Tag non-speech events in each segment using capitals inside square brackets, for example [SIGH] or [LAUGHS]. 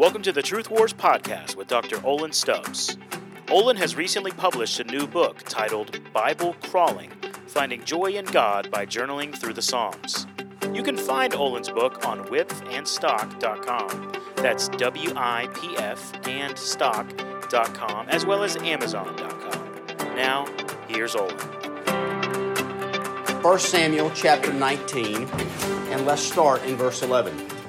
Welcome to the Truth Wars podcast with Dr. Olin Stubbs. Olin has recently published a new book titled Bible Crawling Finding Joy in God by Journaling Through the Psalms. You can find Olin's book on wipfandstock.com. That's W I P F and stock.com, as well as Amazon.com. Now, here's Olin. 1 Samuel chapter 19, and let's start in verse 11.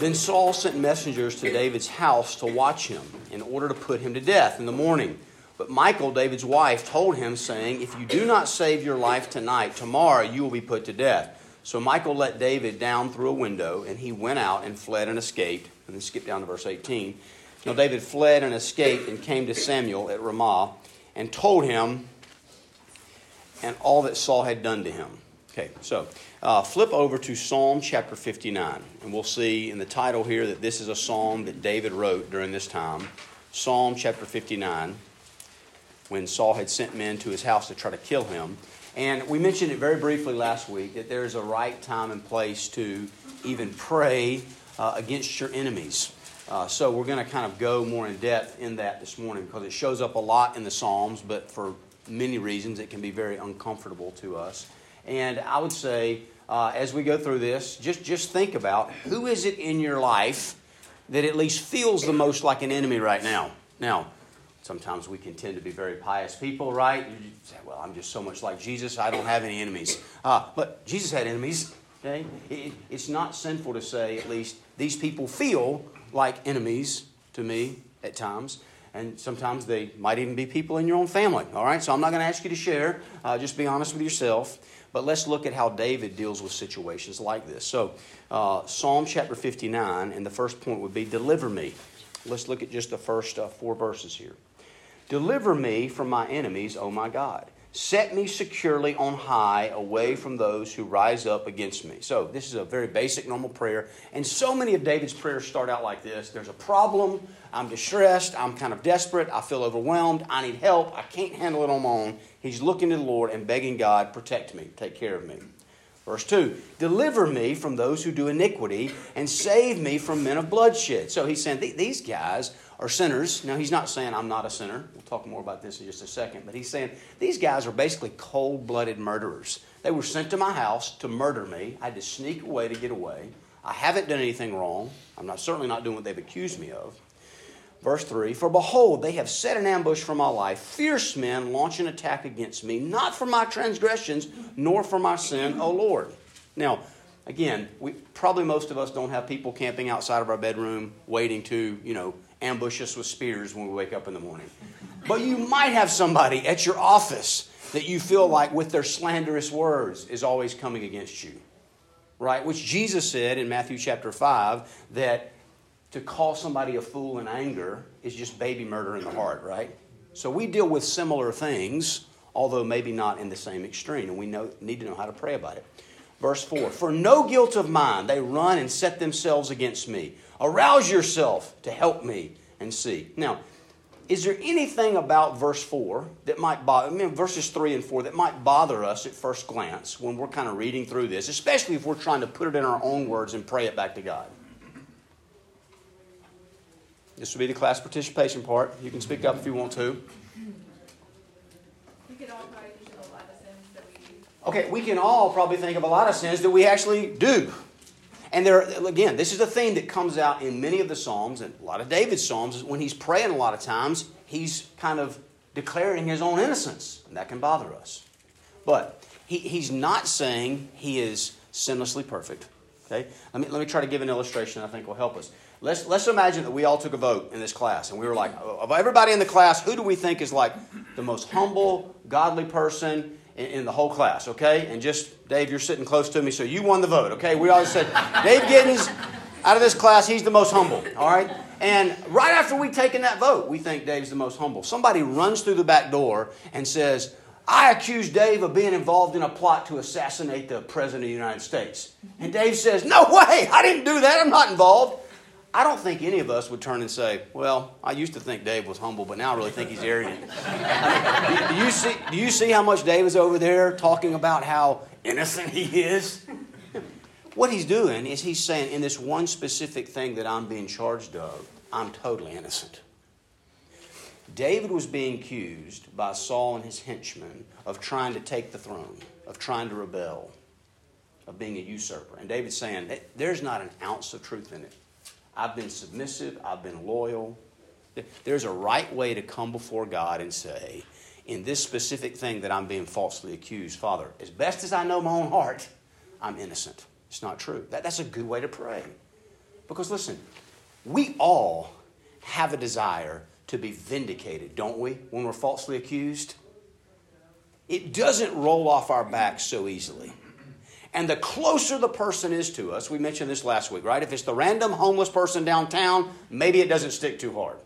Then Saul sent messengers to David's house to watch him in order to put him to death in the morning. But Michal, David's wife, told him, saying, If you do not save your life tonight, tomorrow you will be put to death. So Michal let David down through a window, and he went out and fled and escaped. And then skip down to verse 18. Now David fled and escaped and came to Samuel at Ramah and told him and all that Saul had done to him. Okay, so uh, flip over to Psalm chapter 59, and we'll see in the title here that this is a psalm that David wrote during this time. Psalm chapter 59, when Saul had sent men to his house to try to kill him. And we mentioned it very briefly last week that there is a right time and place to even pray uh, against your enemies. Uh, so we're going to kind of go more in depth in that this morning because it shows up a lot in the Psalms, but for many reasons it can be very uncomfortable to us. And I would say, uh, as we go through this, just, just think about who is it in your life that at least feels the most like an enemy right now. Now, sometimes we can tend to be very pious people, right? You say, well, I'm just so much like Jesus, I don't have any enemies. Uh, but Jesus had enemies, okay? It, it's not sinful to say, at least, these people feel like enemies to me at times and sometimes they might even be people in your own family. All right, so I'm not going to ask you to share. Uh, just be honest with yourself. But let's look at how David deals with situations like this. So, uh, Psalm chapter 59, and the first point would be deliver me. Let's look at just the first uh, four verses here. Deliver me from my enemies, O my God. Set me securely on high, away from those who rise up against me. So, this is a very basic, normal prayer. And so many of David's prayers start out like this There's a problem. I'm distressed. I'm kind of desperate. I feel overwhelmed. I need help. I can't handle it on my own. He's looking to the Lord and begging God, protect me, take care of me. Verse 2 Deliver me from those who do iniquity and save me from men of bloodshed. So he's saying these guys are sinners. Now, he's not saying I'm not a sinner. We'll talk more about this in just a second. But he's saying these guys are basically cold blooded murderers. They were sent to my house to murder me. I had to sneak away to get away. I haven't done anything wrong. I'm not, certainly not doing what they've accused me of. Verse 3 For behold, they have set an ambush for my life. Fierce men launch an attack against me, not for my transgressions, nor for my sin, O Lord. Now, again, we, probably most of us don't have people camping outside of our bedroom waiting to, you know, ambush us with spears when we wake up in the morning. But you might have somebody at your office that you feel like, with their slanderous words, is always coming against you. Right? Which Jesus said in Matthew chapter 5 that to call somebody a fool in anger is just baby murder in the heart, right? So we deal with similar things, although maybe not in the same extreme, and we know, need to know how to pray about it. Verse 4 For no guilt of mine, they run and set themselves against me. Arouse yourself to help me and see. Now, is there anything about verse 4 that might bother, I mean, verses 3 and 4 that might bother us at first glance when we're kind of reading through this, especially if we're trying to put it in our own words and pray it back to God? This will be the class participation part. You can speak up if you want to. Okay, we can all probably think of a lot of sins that we actually do. And there, again, this is a theme that comes out in many of the Psalms and a lot of David's Psalms. Is when he's praying, a lot of times, he's kind of declaring his own innocence, and that can bother us. But he, he's not saying he is sinlessly perfect. Okay? Let me, let me try to give an illustration I think will help us. Let's, let's imagine that we all took a vote in this class, and we were like, of everybody in the class, who do we think is like the most humble, godly person in, the whole class, okay? And just, Dave, you're sitting close to me, so you won the vote, okay? We all said, Dave Giddens, out of this class, he's the most humble, all right? And right after we taken that vote, we think Dave's the most humble. Somebody runs through the back door and says, I accuse Dave of being involved in a plot to assassinate the President of the United States. And Dave says, No way, I didn't do that, I'm not involved. I don't think any of us would turn and say, Well, I used to think Dave was humble, but now I really think he's arrogant. [LAUGHS] do, you see, do you see how much Dave is over there talking about how innocent he is? What he's doing is he's saying, in this one specific thing that I'm being charged of, I'm totally innocent. David was being accused by Saul and his henchmen of trying to take the throne, of trying to rebel, of being a usurper. And David's saying, there's not an ounce of truth in it. I've been submissive, I've been loyal. There's a right way to come before God and say, in this specific thing that I'm being falsely accused, Father, as best as I know my own heart, I'm innocent. It's not true. That, that's a good way to pray. Because listen, we all have a desire to be vindicated, don't we, when we're falsely accused? It doesn't roll off our backs so easily. And the closer the person is to us, we mentioned this last week, right? If it's the random homeless person downtown, maybe it doesn't stick too hard.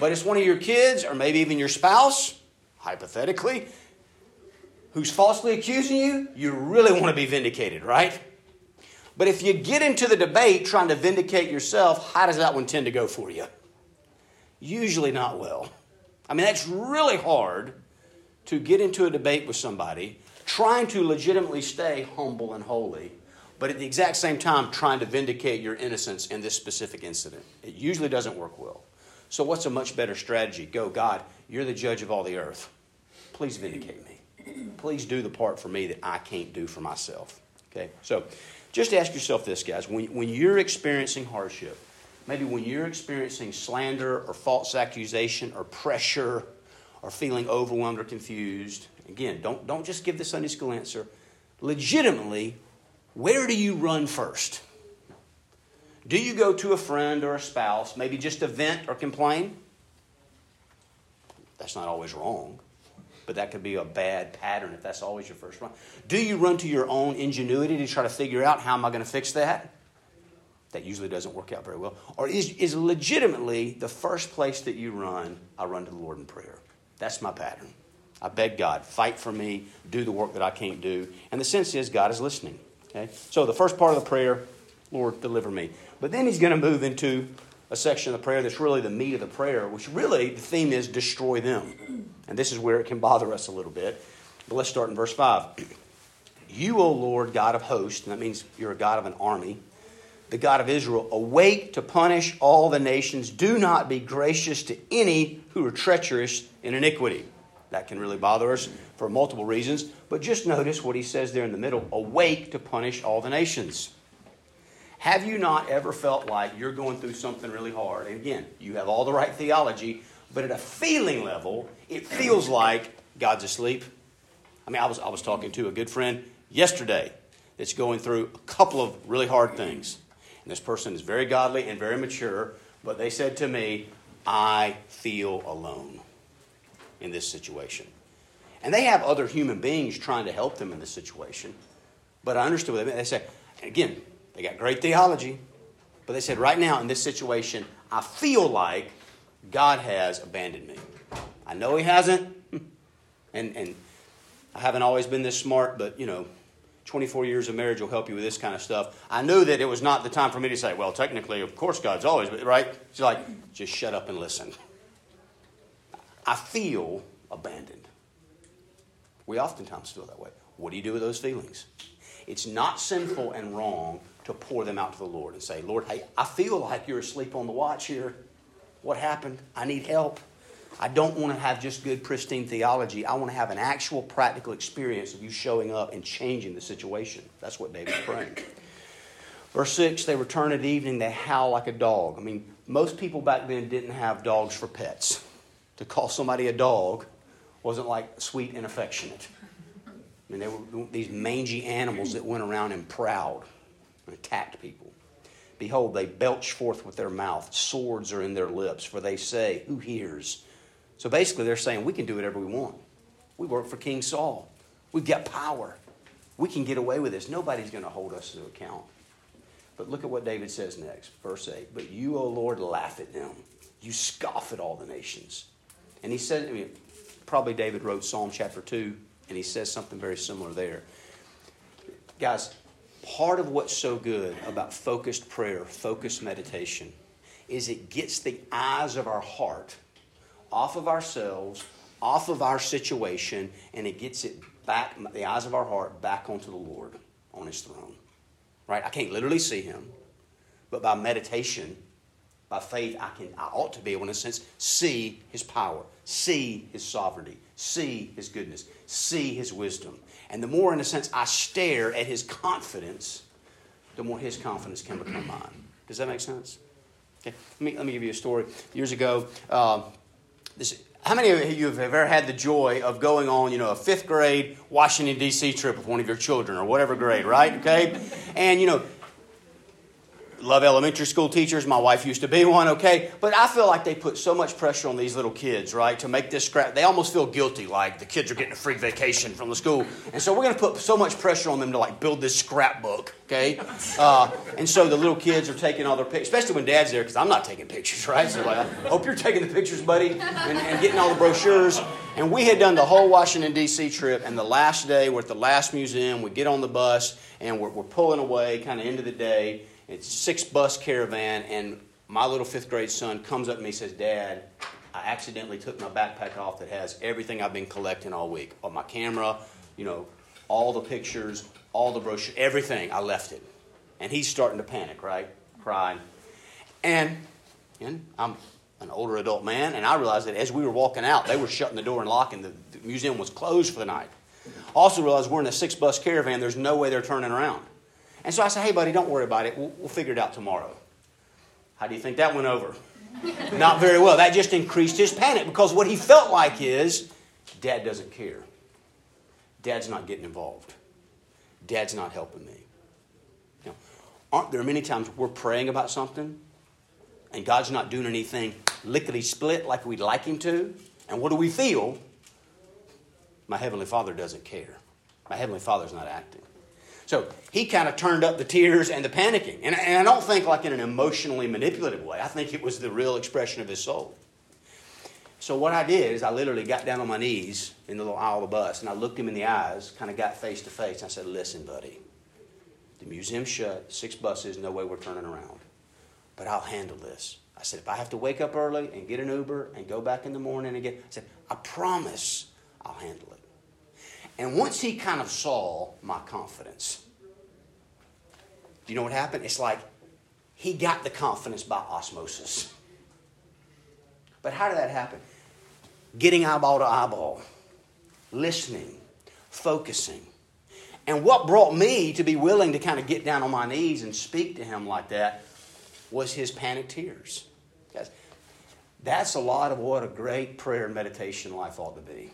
But it's one of your kids, or maybe even your spouse, hypothetically, who's falsely accusing you, you really want to be vindicated, right? But if you get into the debate trying to vindicate yourself, how does that one tend to go for you? Usually not well. I mean, that's really hard to get into a debate with somebody trying to legitimately stay humble and holy, but at the exact same time trying to vindicate your innocence in this specific incident. It usually doesn't work well. So, what's a much better strategy? Go, God, you're the judge of all the earth. Please vindicate me. Please do the part for me that I can't do for myself. Okay? So, just ask yourself this, guys. When, when you're experiencing hardship, Maybe when you're experiencing slander or false accusation or pressure or feeling overwhelmed or confused, again, don't, don't just give the Sunday school answer. Legitimately, where do you run first? Do you go to a friend or a spouse, maybe just to vent or complain? That's not always wrong, but that could be a bad pattern if that's always your first run. Do you run to your own ingenuity to try to figure out how am I going to fix that? that usually doesn't work out very well, or is, is legitimately the first place that you run, I run to the Lord in prayer. That's my pattern. I beg God, fight for me, do the work that I can't do. And the sense is God is listening. Okay? So the first part of the prayer, Lord, deliver me. But then he's going to move into a section of the prayer that's really the meat of the prayer, which really the theme is destroy them. And this is where it can bother us a little bit. But let's start in verse 5. [CLEARS THROAT] You, O Lord, God of hosts, and that means you're a God of an army the God of Israel, awake to punish all the nations. Do not be gracious to any who are treacherous in iniquity. That can really bother us for multiple reasons, but just notice what he says there in the middle awake to punish all the nations. Have you not ever felt like you're going through something really hard? And again, you have all the right theology, but at a feeling level, it feels like God's asleep. I mean, I was, I was talking to a good friend yesterday that's going through a couple of really hard things. And this person is very godly and very mature, but they said to me, I feel alone in this situation. And they have other human beings trying to help them in this situation. But I understood what they meant. They said, again, they got great theology, but they said, right now in this situation, I feel like God has abandoned me. I know He hasn't, [LAUGHS] and, and I haven't always been this smart, but you know, 24 years of marriage will help you with this kind of stuff. I knew that it was not the time for me to say, well, technically, of course, God's always, but right? It's like, just shut up and listen. [LAUGHS] I feel abandoned. We oftentimes feel that way. What do you do with those feelings? It's not sinful and wrong to pour them out to the Lord and say, Lord, hey, I feel like you're asleep on the watch here. What happened? I need help. I don't want to have just good, pristine theology. I want to have an actual practical experience of you showing up and changing the situation. That's what David's praying. Verse 6 they return at evening, they howl like a dog. I mean, most people back then didn't have dogs for pets. To call somebody a dog wasn't like sweet and affectionate. I mean, they were these mangy animals that went around and prowled and attacked people. Behold, they belch forth with their mouth, swords are in their lips, for they say, Who hears? So basically, they're saying we can do whatever we want. We work for King Saul. We've got power. We can get away with this. Nobody's going to hold us to account. But look at what David says next, verse 8. But you, O Lord, laugh at them. You scoff at all the nations. And he said, I mean, probably David wrote Psalm chapter 2, and he says something very similar there. Guys, part of what's so good about focused prayer, focused meditation, is it gets the eyes of our heart off of ourselves, off of our situation, and it gets it back, the eyes of our heart, back onto the Lord on His throne. right? I can't literally see him, but by meditation, by faith, I can I ought to be able, in a sense, see his power, see his sovereignty, see his goodness, see his wisdom. And the more, in a sense, I stare at his confidence, the more his confidence can become mine. Does that make sense? Okay, let me, let me give you a story. Years ago, um, this, how many of you have ever had the joy of going on, you know, a fifth grade Washington, D.C. trip with one of your children or whatever grade, right? Okay? And, you know, love elementary school teachers. My wife used to be one, okay? But I feel like they put so much pressure on these little kids, right, to make this scrap. They almost feel guilty, like the kids are getting a free vacation from the school. And so we're going to put so much pressure on them to, like, build this scrapbook, okay? Uh, and so the little kids are taking all their pictures, especially when dad's there, because I'm not taking pictures, right? So, like, I hope you're taking the pictures, buddy, and, and getting all the brochures. And we had done the whole Washington, D.C. trip, and the last day, we're at the last museum. We get on the bus, and we're, we're pulling away, kind of into the day. It's six bus caravan, and my little fifth grade son comes up to me and says, Dad, I accidentally took my backpack off that has everything I've been collecting all week. On my camera, you know, all the pictures, all the brochures, everything. I left it. And he's starting to panic, right? Crying. And, and I'm an older adult man, and I realized that as we were walking out, they were shutting the door and locking. The, the museum was closed for the night. Also realized we're in a six bus caravan. There's no way they're turning around. And so I said, hey, buddy, don't worry about it. We'll, we'll figure it out tomorrow. How do you think that went over? [LAUGHS] Not very well. That just increased his panic because what he felt like is dad doesn't care. Dad's not getting involved. Dad's not helping me. You know, aren't there many times we're praying about something and God's not doing anything lickety split like we'd like Him to? And what do we feel? My Heavenly Father doesn't care. My Heavenly Father's not acting. So he kind of turned up the tears and the panicking. And, and I don't think like in an emotionally manipulative way. I think it was the real expression of his soul. So what I did is I literally got down on my knees in the little aisle of the bus and I looked him in the eyes, kind of got face to face, and I said, Listen, buddy, the museum's shut, six buses, no way we're turning around. But I'll handle this. I said, if I have to wake up early and get an Uber and go back in the morning again, I said, I promise I'll handle it. And once he kind of saw my confidence, you know what happened? It's like he got the confidence by osmosis. But how did that happen? Getting eyeball to eyeball, listening, focusing. And what brought me to be willing to kind of get down on my knees and speak to him like that was his panic tears. Guys, that's a lot of what a great prayer and meditation life ought to be.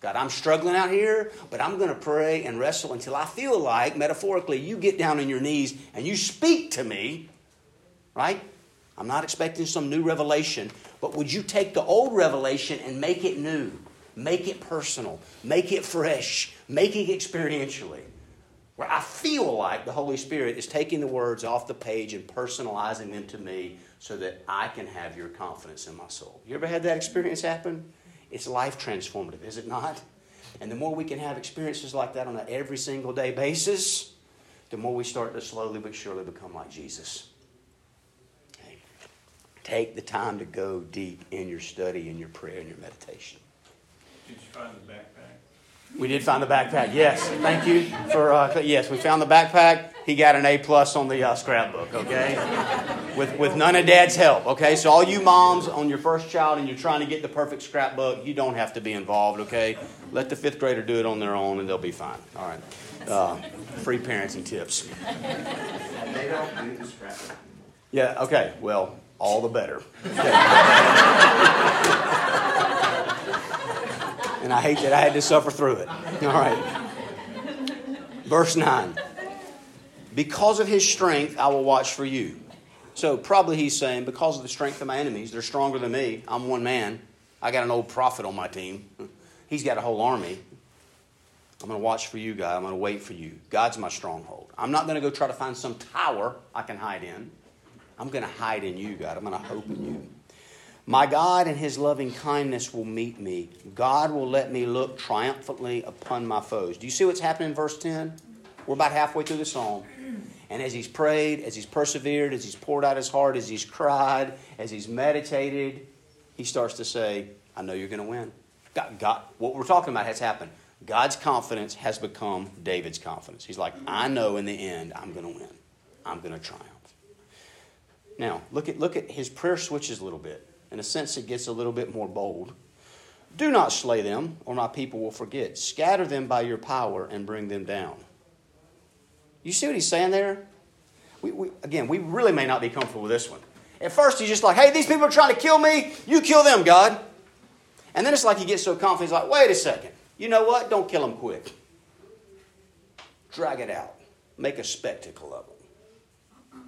God, I'm struggling out here, but I'm going to pray and wrestle until I feel like, metaphorically, you get down on your knees and you speak to me, right? I'm not expecting some new revelation, but would you take the old revelation and make it new? Make it personal, make it fresh, make it experientially. Where I feel like the Holy Spirit is taking the words off the page and personalizing them to me so that I can have your confidence in my soul. You ever had that experience happen? It's life transformative, is it not? And the more we can have experiences like that on an every single day basis, the more we start to slowly but surely become like Jesus. Okay. Take the time to go deep in your study, in your prayer, and your meditation. Did you find the backpack? We did find the backpack. Yes, thank you for. Uh, yes, we found the backpack. He got an A plus on the uh, scrapbook. Okay, with with none of Dad's help. Okay, so all you moms on your first child and you're trying to get the perfect scrapbook, you don't have to be involved. Okay, let the fifth grader do it on their own and they'll be fine. All right, uh, free parenting tips. They don't do the scrapbook. Yeah. Okay. Well, all the better. [LAUGHS] and I hate that I had to suffer through it. All right. Verse 9. Because of his strength, I will watch for you. So probably he's saying, because of the strength of my enemies, they're stronger than me. I'm one man. I got an old prophet on my team. He's got a whole army. I'm going to watch for you, God. I'm going to wait for you. God's my stronghold. I'm not going to go try to find some tower I can hide in. I'm going to hide in you, God. I'm going to hope in you. My God and his loving kindness will meet me. God will let me look triumphantly upon my foes. Do you see what's happening in verse 10? We're about halfway through the psalm. And as he's prayed, as he's persevered, as he's poured out his heart, as he's cried, as he's meditated, he starts to say, I know you're going to win. God, God, what we're talking about has happened. God's confidence has become David's confidence. He's like, I know in the end I'm going to win. I'm going to triumph. Now, look at, look at his prayer switches a little bit. In a sense, it gets a little bit more bold. Do not slay them, or my people will forget. Scatter them by your power and bring them down. You see what he's saying there? We, we, again, we really may not be comfortable with this one. At first, he's just like, hey, these people are trying to kill me. You kill them, God. And then it's like he gets so confident, he's like, wait a second. You know what? Don't kill them quick. Drag it out. Make a spectacle of them.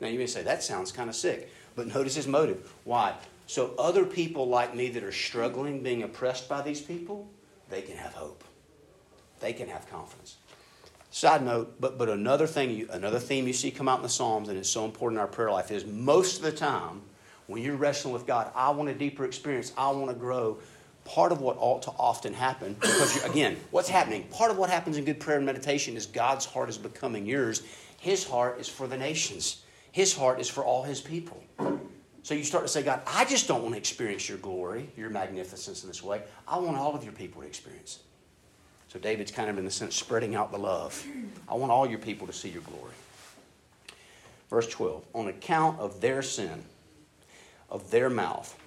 Now, you may say, that sounds kind of sick. But notice his motive. Why? So other people like me that are struggling, being oppressed by these people, they can have hope. They can have confidence. Side note, but, but another thing, you, another theme you see come out in the Psalms, and it's so important in our prayer life, is most of the time when you're wrestling with God, I want a deeper experience, I want to grow. Part of what ought to often happen, because again, what's happening? Part of what happens in good prayer and meditation is God's heart is becoming yours. His heart is for the nations. His heart is for all His people. So you start to say, God, I just don't want to experience your glory, your magnificence in this way. I want all of your people to experience it. So David's kind of, in the sense, spreading out the love. I want all your people to see your glory. Verse 12 On account of their sin, of their mouth,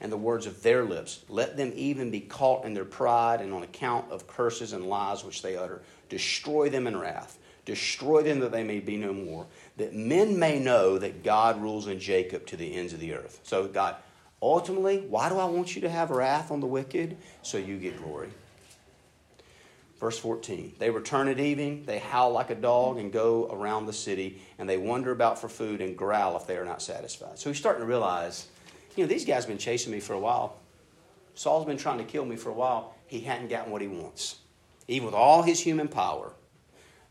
and the words of their lips, let them even be caught in their pride and on account of curses and lies which they utter. Destroy them in wrath. Destroy them that they may be no more, that men may know that God rules in Jacob to the ends of the earth. So, God, ultimately, why do I want you to have wrath on the wicked? So you get glory. Verse 14 They return at evening, they howl like a dog and go around the city, and they wander about for food and growl if they are not satisfied. So he's starting to realize, you know, these guys have been chasing me for a while. Saul's been trying to kill me for a while. He hadn't gotten what he wants. Even with all his human power,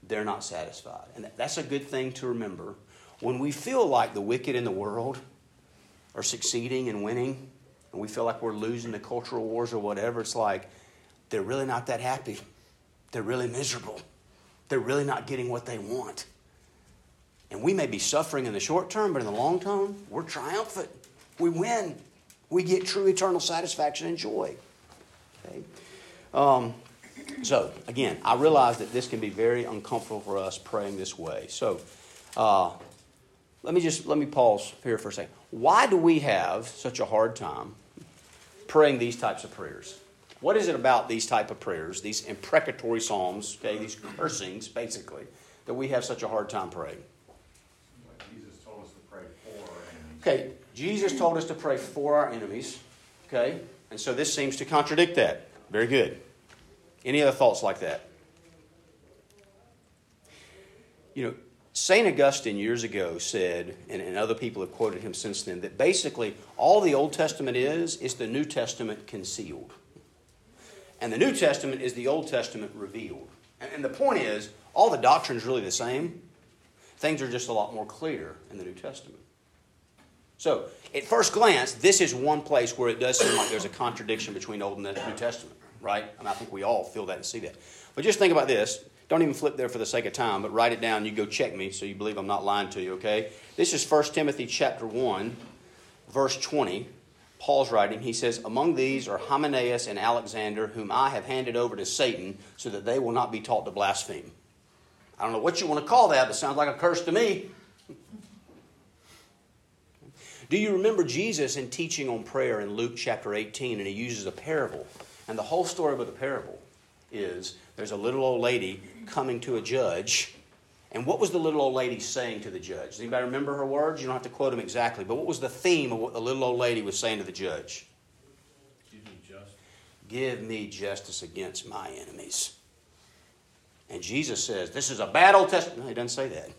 they're not satisfied. And that's a good thing to remember. When we feel like the wicked in the world are succeeding and winning, and we feel like we're losing the cultural wars or whatever, it's like they're really not that happy they're really miserable. They're really not getting what they want. And we may be suffering in the short term, but in the long term, we're triumphant. We win. We get true eternal satisfaction and joy. Okay? Um, so, again, I realize that this can be very uncomfortable for us praying this way. So, uh, let me just let me pause here for a second. Why do we have such a hard time praying these types of prayers? What is it about these type of prayers, these imprecatory psalms, okay, these cursings, basically, that we have such a hard time praying? Jesus told us to pray for our enemies. Okay, Jesus told us to pray for our enemies, okay? And so this seems to contradict that. Very good. Any other thoughts like that? You know, St. Augustine years ago said, and, and other people have quoted him since then, that basically all the Old Testament is, is the New Testament concealed. And the New Testament is the Old Testament revealed. And, and the point is, all the doctrine is really the same. Things are just a lot more clear in the New Testament. So, at first glance, this is one place where it does seem like there's a contradiction between Old and New Testament, right? And I think we all feel that and see that. But just think about this. Don't even flip there for the sake of time, but write it down. You go check me so you believe I'm not lying to you, okay? This is 1 Timothy chapter 1, verse 20. Paul's writing, he says, Among these are Hymenaeus and Alexander, whom I have handed over to Satan, so that they will not be taught to blaspheme. I don't know what you want to call that, but sounds like a curse to me. Do you remember Jesus in teaching on prayer in Luke chapter 18, and he uses a parable? And the whole story of the parable is there's a little old lady coming to a judge and what was the little old lady saying to the judge? Does anybody remember her words? You don't have to quote them exactly, but what was the theme of what the little old lady was saying to the judge? Give me justice. Give me justice against my enemies. And Jesus says, This is a bad Old Testament. No, he doesn't say that.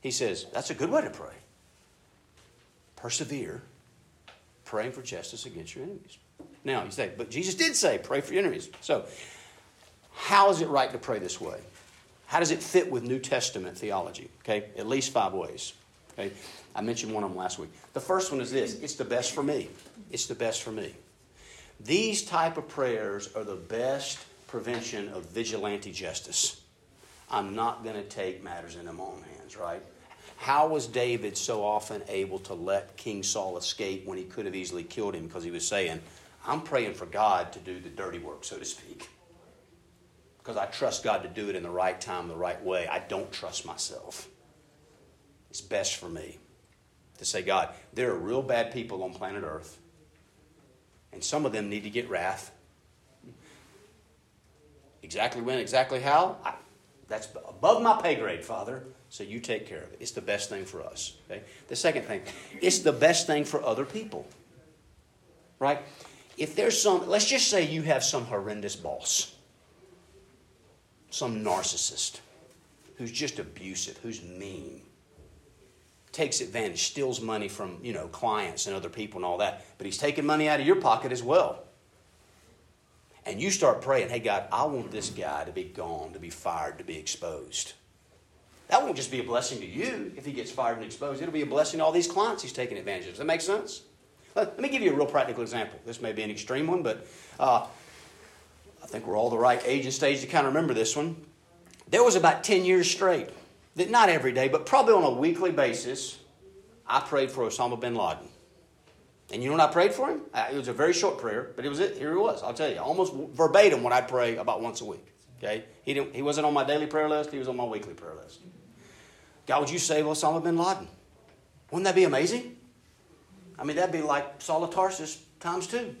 He says, That's a good way to pray. Persevere, praying for justice against your enemies. Now, you say, But Jesus did say, Pray for your enemies. So, how is it right to pray this way? How does it fit with New Testament theology? Okay, at least five ways. Okay, I mentioned one of them last week. The first one is this: it's the best for me. It's the best for me. These type of prayers are the best prevention of vigilante justice. I'm not going to take matters in my own hands, right? How was David so often able to let King Saul escape when he could have easily killed him because he was saying, I'm praying for God to do the dirty work, so to speak? Because I trust God to do it in the right time, the right way. I don't trust myself. It's best for me to say, God, there are real bad people on planet Earth, and some of them need to get wrath. Exactly when, exactly how, I, that's above my pay grade, Father. So you take care of it. It's the best thing for us. Okay? The second thing, it's the best thing for other people. Right? If there's some, let's just say you have some horrendous boss, some narcissist who's just abusive, who's mean, takes advantage, steals money from, you know, clients and other people and all that, but he's taking money out of your pocket as well. And you start praying, hey, God, I want this guy to be gone, to be fired, to be exposed. That won't just be a blessing to you if he gets fired and exposed. It'll be a blessing to all these clients he's taking advantage of. Does that make sense? Let, me give you a real practical example. This may be an extreme one, but uh, think we're all the right age and stage to kind of remember this one. There was about 10 years straight, that not every day, but probably on a weekly basis, I prayed for Osama bin Laden. And you know what I prayed for him? It was a very short prayer, but it was it. Here he was. I'll tell you, almost verbatim what I pray about once a week. Okay, he didn't. He wasn't on my daily prayer list. He was on my weekly prayer list. God, would you save Osama bin Laden? Wouldn't that be amazing? I mean, that'd be like Saul of Tarsus times two.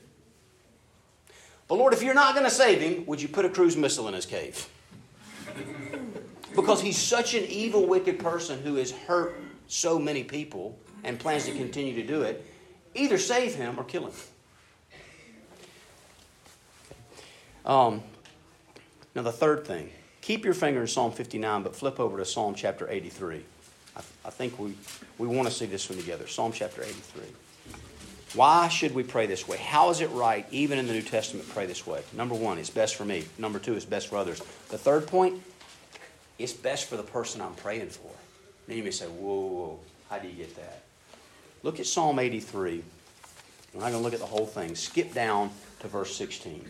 But Lord, if you're not going to save him, would you put a cruise missile in his cave? Because he's such an evil, wicked person who has hurt so many people and plans to continue to do it. Either save him or kill him. Um, now, the third thing Keep your finger in Psalm 59, but flip over to Psalm chapter 83. I, I think we, we want to see this one together. Psalm chapter 83. Why should we pray this way? How is it right, even in the New Testament, pray this way? Number one, it's best for me. Number two, it's best for others. The third point, it's best for the person I'm praying for. Then you may say, whoa, whoa, whoa. how do you get that? Look at Psalm 83. We're not going to look at the whole thing. Skip down to verse 16.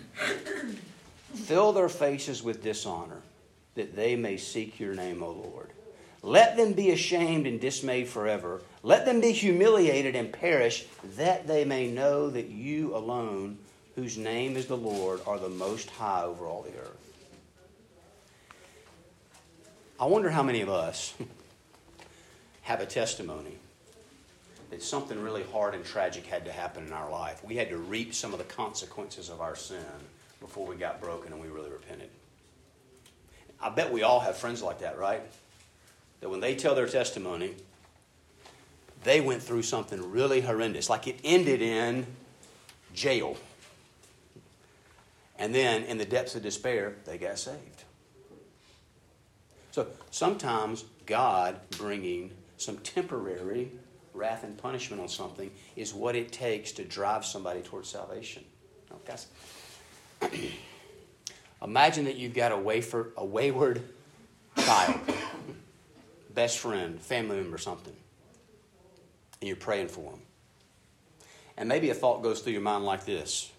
Fill their faces with dishonor that they may seek your name, O Lord. Let them be ashamed and dismayed forever. Let them be humiliated and perish, that they may know that you alone, whose name is the Lord, are the most high over all the earth. I wonder how many of us [LAUGHS] have a testimony that something really hard and tragic had to happen in our life. We had to reap some of the consequences of our sin before we got broken and we really repented. I bet we all have friends like that, right? That when they tell their testimony, they went through something really horrendous, like it ended in jail. And then, in the depths of despair, they got saved. So sometimes God bringing some temporary wrath and punishment on something is what it takes to drive somebody towards salvation. Oh, guys. [CLEARS THROAT] Imagine that you've got a, wafer, a wayward child, best friend, family member, something, and you're praying for them. And maybe a thought goes through your mind like this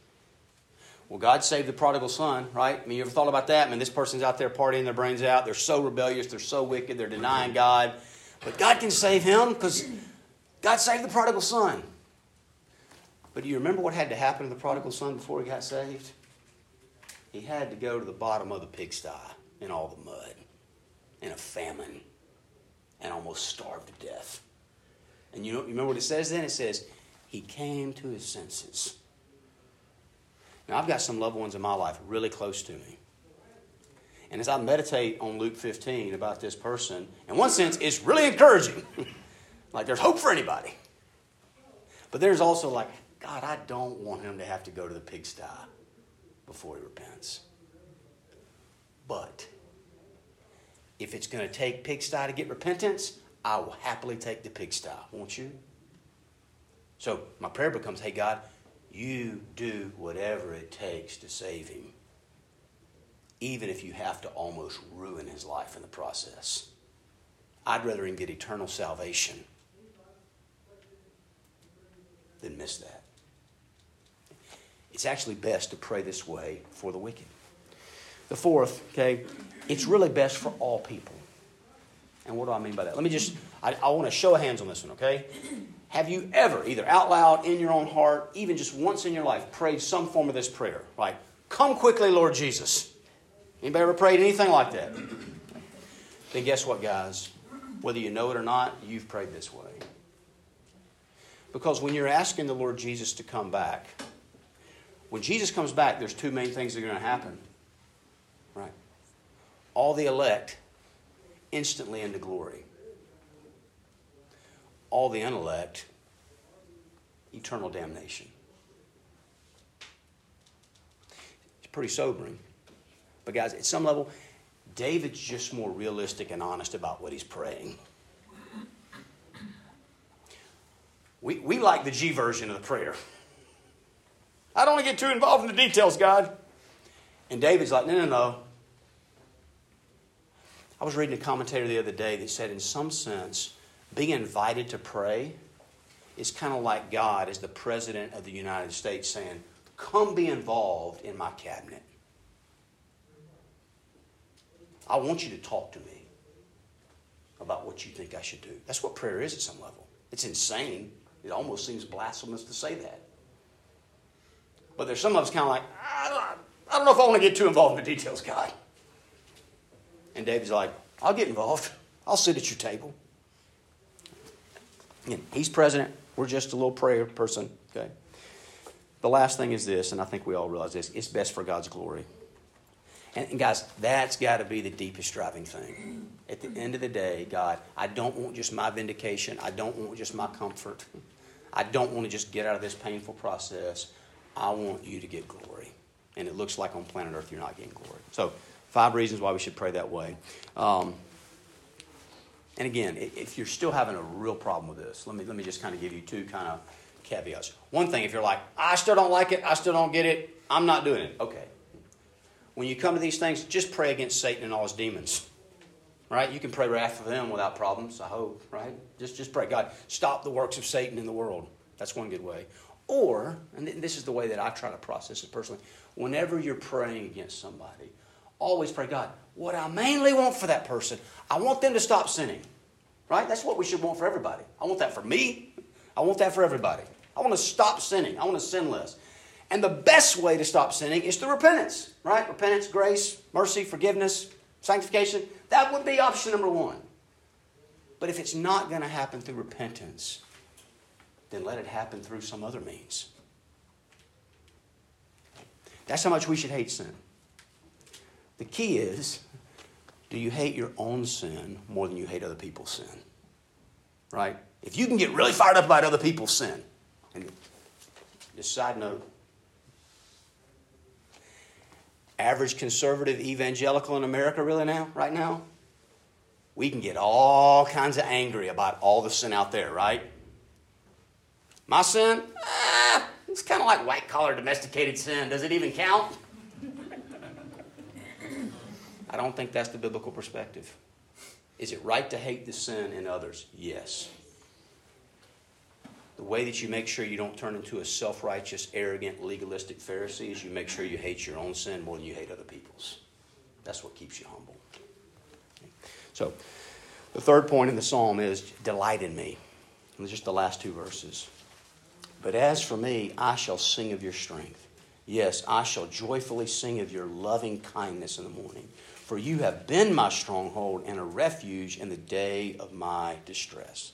Well, God saved the prodigal son, right? I mean, you ever thought about that? I mean, this person's out there partying their brains out. They're so rebellious. They're so wicked. They're denying God. But God can save him because God saved the prodigal son. But do you remember what had to happen to the prodigal son before he got saved? he had to go to the bottom of the pigsty in all the mud, in a famine, and almost starved to death. And you know, you remember what it says then? It says, he came to his senses. Now, I've got some loved ones in my life really close to me. And as I meditate on Luke 15 about this person, in one sense, it's really encouraging. [LAUGHS] like there's hope for anybody. But there's also like, God, I don't want him to have to go to the pigsty before he repents. But if it's going to take pigsty to get repentance, I will happily take the pigsty, won't you? So my prayer becomes, hey, God, you do whatever it takes to save him, even if you have to almost ruin his life in the process. I'd rather him get eternal salvation than miss that. It's actually best to pray this way for the wicked. The fourth, okay, it's really best for all people. And what do I mean by that? Let me just, I, I want to show hands on this one, okay? Have you ever, either out loud, in your own heart, even just once in your life, prayed some form of this prayer? Like, come quickly, Lord Jesus. Anybody ever prayed anything like that? Then guess what, guys? Whether you know it or not, you've prayed this way. Because when you're asking the Lord Jesus to come back, when Jesus comes back, there's two main things that are going to happen. All the elect instantly into glory. All the unelect, eternal damnation. It's pretty sobering. But, guys, at some level, David's just more realistic and honest about what he's praying. We, we like the G version of the prayer. I don't want to get too involved in the details, God. And David's like, no, no, no. I was reading a commentator the other day that said, in some sense, being invited to pray is kind of like God as the President of the United States saying, Come be involved in my cabinet. I want you to talk to me about what you think I should do. That's what prayer is at some level. It's insane. It almost seems blasphemous to say that. But there's some of us kind of like, I don't, know if I want to get too involved in the details, God. And David's like, I'll get involved. I'll sit at your table. Again, he's president. We're just a little prayer person. Okay. The last thing is this, and I think we all realize this: it's best for God's glory. And, and guys, that's got to be the deepest driving thing. At the end of the day, God, I don't want just my vindication. I don't want just my comfort. I don't want to just get out of this painful process. I want you to get glory. And it looks like on planet Earth you're not getting glory. So, five reasons why we should pray that way. Um, and again, if you're still having a real problem with this, let me, let me just kind of give you two kind of caveats. One thing, if you're like, I still don't like it, I still don't get it, I'm not doing it. Okay. When you come to these things, just pray against Satan and all his demons. Right? You can pray wrath for them without problems, I hope, right? Just, just pray, God, stop the works of Satan in the world. That's one good way. Or, and this is the way that I try to process it personally, whenever you're praying against somebody, always pray, God, what I mainly want for that person, I want them to stop sinning. Right? That's what we should want for everybody. I want that for me. I want that for everybody. I want to stop sinning. I want to sin less. And the best way to stop sinning is through repentance, right? Repentance, grace, mercy, forgiveness, sanctification. That would be option number one. But if it's not going to happen through repentance, then let it happen through some other means. That's how much we should hate sin. The key is do you hate your own sin more than you hate other people's sin? Right? If you can get really fired up about other people's sin, and just side note, average conservative evangelical in America really now, right now, we can get all kinds of angry about all the sin out there, right? My sin, ah, it's kind of like white collar domesticated sin. Does it even count? I don't think that's the biblical perspective. Is it right to hate the sin in others? Yes. The way that you make sure you don't turn into a self righteous, arrogant, legalistic Pharisee is you make sure you hate your own sin more than you hate other people's. That's what keeps you humble. So, the third point in the psalm is delight in me. And just the last two verses. But as for me, I shall sing of your strength. Yes, I shall joyfully sing of your loving kindness in the morning. For you have been my stronghold and a refuge in the day of my distress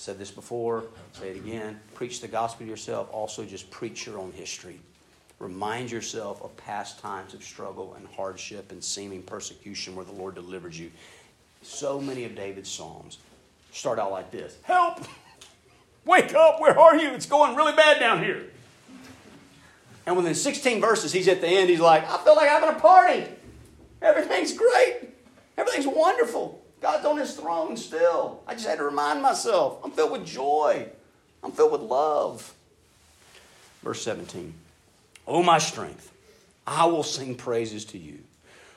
said this before, say it again. Preach the gospel to yourself. Also, just preach your own history. Remind yourself of past times of struggle and hardship and seeming persecution where the Lord delivered you. So many of David's Psalms start out like this Help! Wake up! Where are you? It's going really bad down here. And within 16 verses, he's at the end, he's like, I feel like I'm having a party. Everything's great. Everything's wonderful. God's on his throne still. I just had to remind myself I'm filled with joy, I'm filled with love. Verse 17 Oh, my strength, I will sing praises to you.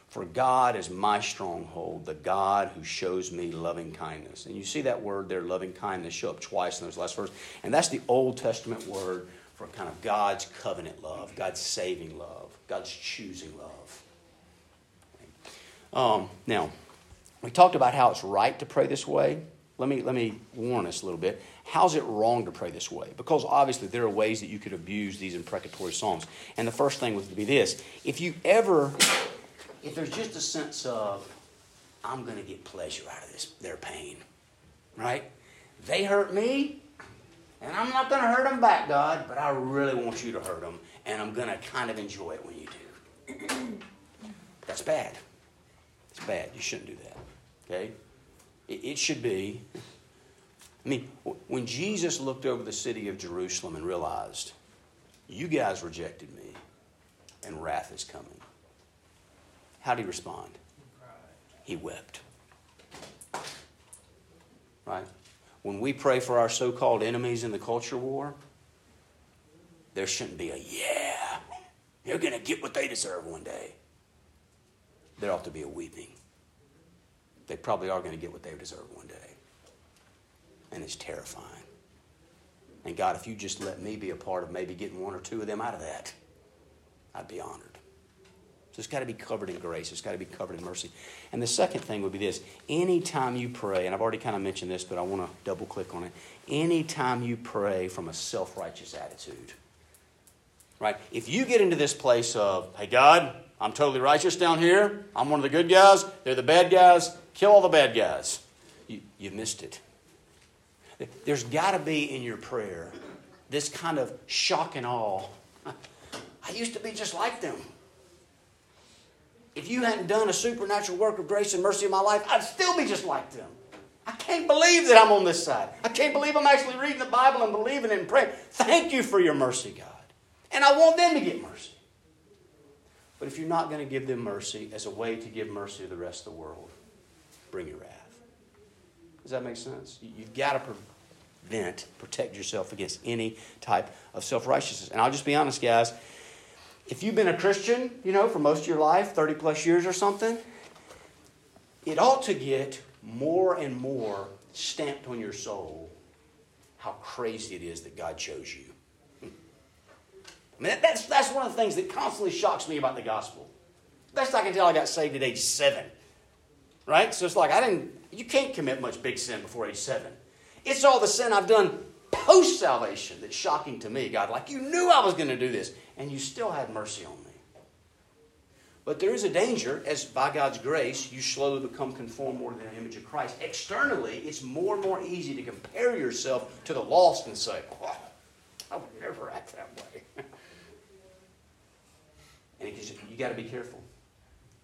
For God is my stronghold, the God who shows me loving kindness. And you see that word there, loving kindness, show up twice in those last verses. And that's the Old Testament word for kind of God's covenant love, God's saving love, God's choosing love. Um, now, we talked about how it's right to pray this way. Let me, let me warn us a little bit. How's it wrong to pray this way? Because obviously there are ways that you could abuse these imprecatory psalms. And the first thing would be this if you ever if there's just a sense of, I'm going to get pleasure out of this, their pain, right? They hurt me, and I'm not going to hurt them back, God, but I really want you to hurt them, and I'm going to kind of enjoy it when you do. [CLEARS THROAT] That's bad. Bad. You shouldn't do that. Okay? It, it should be. I mean, when Jesus looked over the city of Jerusalem and realized, you guys rejected me, and wrath is coming. How did he respond? He wept. Right? When we pray for our so called enemies in the culture war, there shouldn't be a yeah, they're going to get what they deserve one day. There ought to be a weeping. They probably are going to get what they deserve one day. And it's terrifying. And God, if you just let me be a part of maybe getting one or two of them out of that, I'd be honored. So it's got to be covered in grace. It's got to be covered in mercy. And the second thing would be this anytime you pray, and I've already kind of mentioned this, but I want to double click on it. Anytime you pray from a self righteous attitude, right? If you get into this place of, hey, God, I'm totally righteous down here, I'm one of the good guys, they're the bad guys, kill all the bad guys, you, you've missed it. There's got to be in your prayer this kind of shock and awe. I used to be just like them. If you hadn't done a supernatural work of grace and mercy in my life, I'd still be just like them. I can't believe that I'm on this side. I can't believe I'm actually reading the Bible and believing and praying. Thank you for your mercy, God. And I want them to get mercy. But if you're not going to give them mercy as a way to give mercy to the rest of the world, bring your wrath. Does that make sense? You've got to prevent, protect yourself against any type of self righteousness. And I'll just be honest, guys if you've been a Christian, you know, for most of your life, 30 plus years or something, it ought to get more and more stamped on your soul how crazy it is that God chose you. Mean, that's, that's one of the things that constantly shocks me about the gospel. Best I can tell, I got saved at age seven. Right? So it's like, I didn't, you can't commit much big sin before age seven. It's all the sin I've done post salvation that's shocking to me, God. Like, you knew I was going to do this and you still had mercy on me. But there is a danger, as by God's grace, you slowly become conformed more to the image of Christ. Externally, it's more and more easy to compare yourself to the lost and say, oh, I would never act that way. And you got to be careful.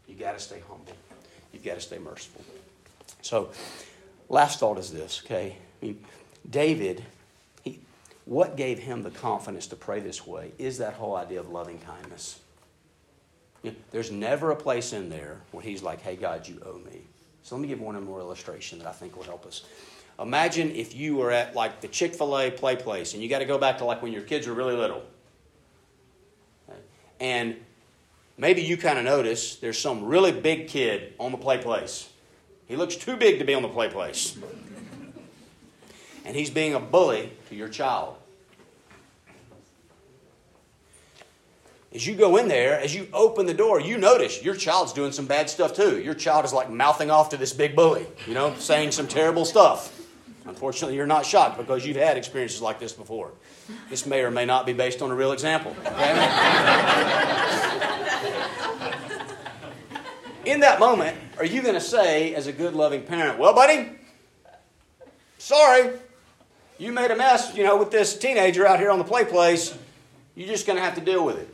You got to stay humble. You've got to stay merciful. So, last thought is this, okay? David what gave him the confidence to pray this way is that whole idea of loving kindness. You know, there's never a place in there where he's like, hey, God, you owe me. So let me give one more illustration that I think will help us. Imagine if you were at like the Chick fil A play place and you got to go back to like when your kids were really little. And maybe you kind of notice there's some really big kid on the play place. He looks too big to be on the play place. And he's being a bully to your child. As you go in there, as you open the door, you notice your child's doing some bad stuff too. Your child is like mouthing off to this big bully, you know, saying some terrible stuff. Unfortunately, you're not shocked because you've had experiences like this before. This may or may not be based on a real example. Okay? [LAUGHS] in that moment, are you going to say, as a good, loving parent, Well, buddy, sorry, you made a mess, you know, with this teenager out here on the play place. You're just going to have to deal with it.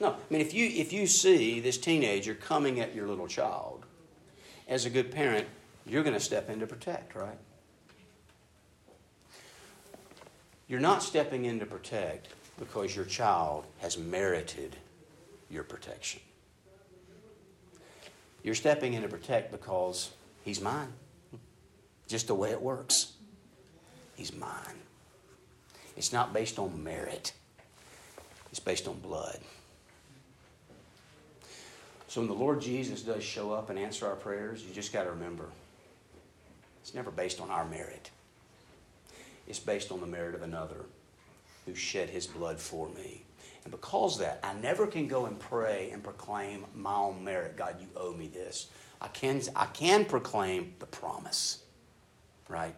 No, I mean, if you, if you see this teenager coming at your little child, as a good parent, you're going to step in to protect, right? You're not stepping in to protect because your child has merited your protection. You're stepping in to protect because he's mine. Just the way it works. He's mine. It's not based on merit, it's based on blood. So when the Lord Jesus does show up and answer our prayers, you just got to remember it's never based on our merit. It's based on the merit of another who shed his blood for me. And because that, I never can go and pray and proclaim my own merit. God, you owe me this. I can, I can proclaim the promise, right?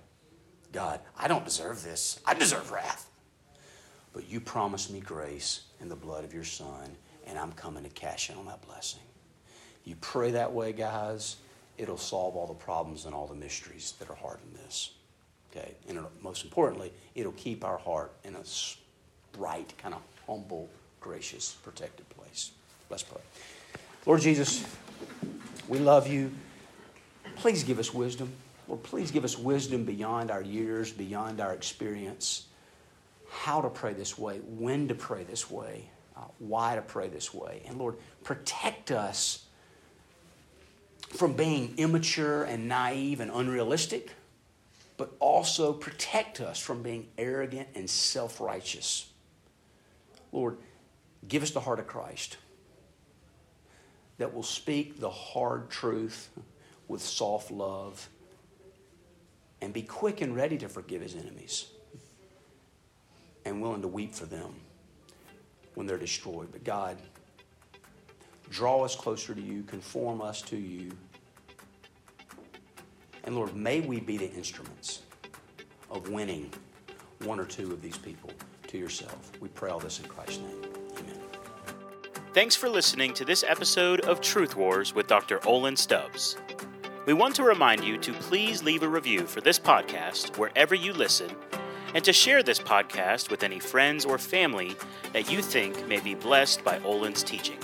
God, I don't deserve this. I deserve wrath. But you promised me grace in the blood of your Son, and I'm coming to cash in on that blessing. You pray that way, guys, it'll solve all the problems and all the mysteries that are hard in this. Okay? And most importantly, it'll keep our heart in a bright, kind of humble, gracious, protected place. Let's pray. Lord Jesus, we love you. Please give us wisdom. Lord, please give us wisdom beyond our years, beyond our experience, how to pray this way, when to pray this way, uh, why to pray this way. And Lord, protect us from being immature and naive and unrealistic, but also protect us from being arrogant and self righteous. Lord, give us the heart of Christ that will speak the hard truth with soft love and be quick and ready to forgive his enemies and willing to weep for them when they're destroyed. But God, draw us closer to you, conform us to you. And Lord, may we be the instruments of winning one or two of these people to yourself. We pray all this in Christ's name. Amen. Thanks for listening to this episode of Truth Wars with Dr. Olin Stubbs. We want to remind you to please leave a review for this podcast wherever you listen and to share this podcast with any friends or family that you think may be blessed by Olin's teaching.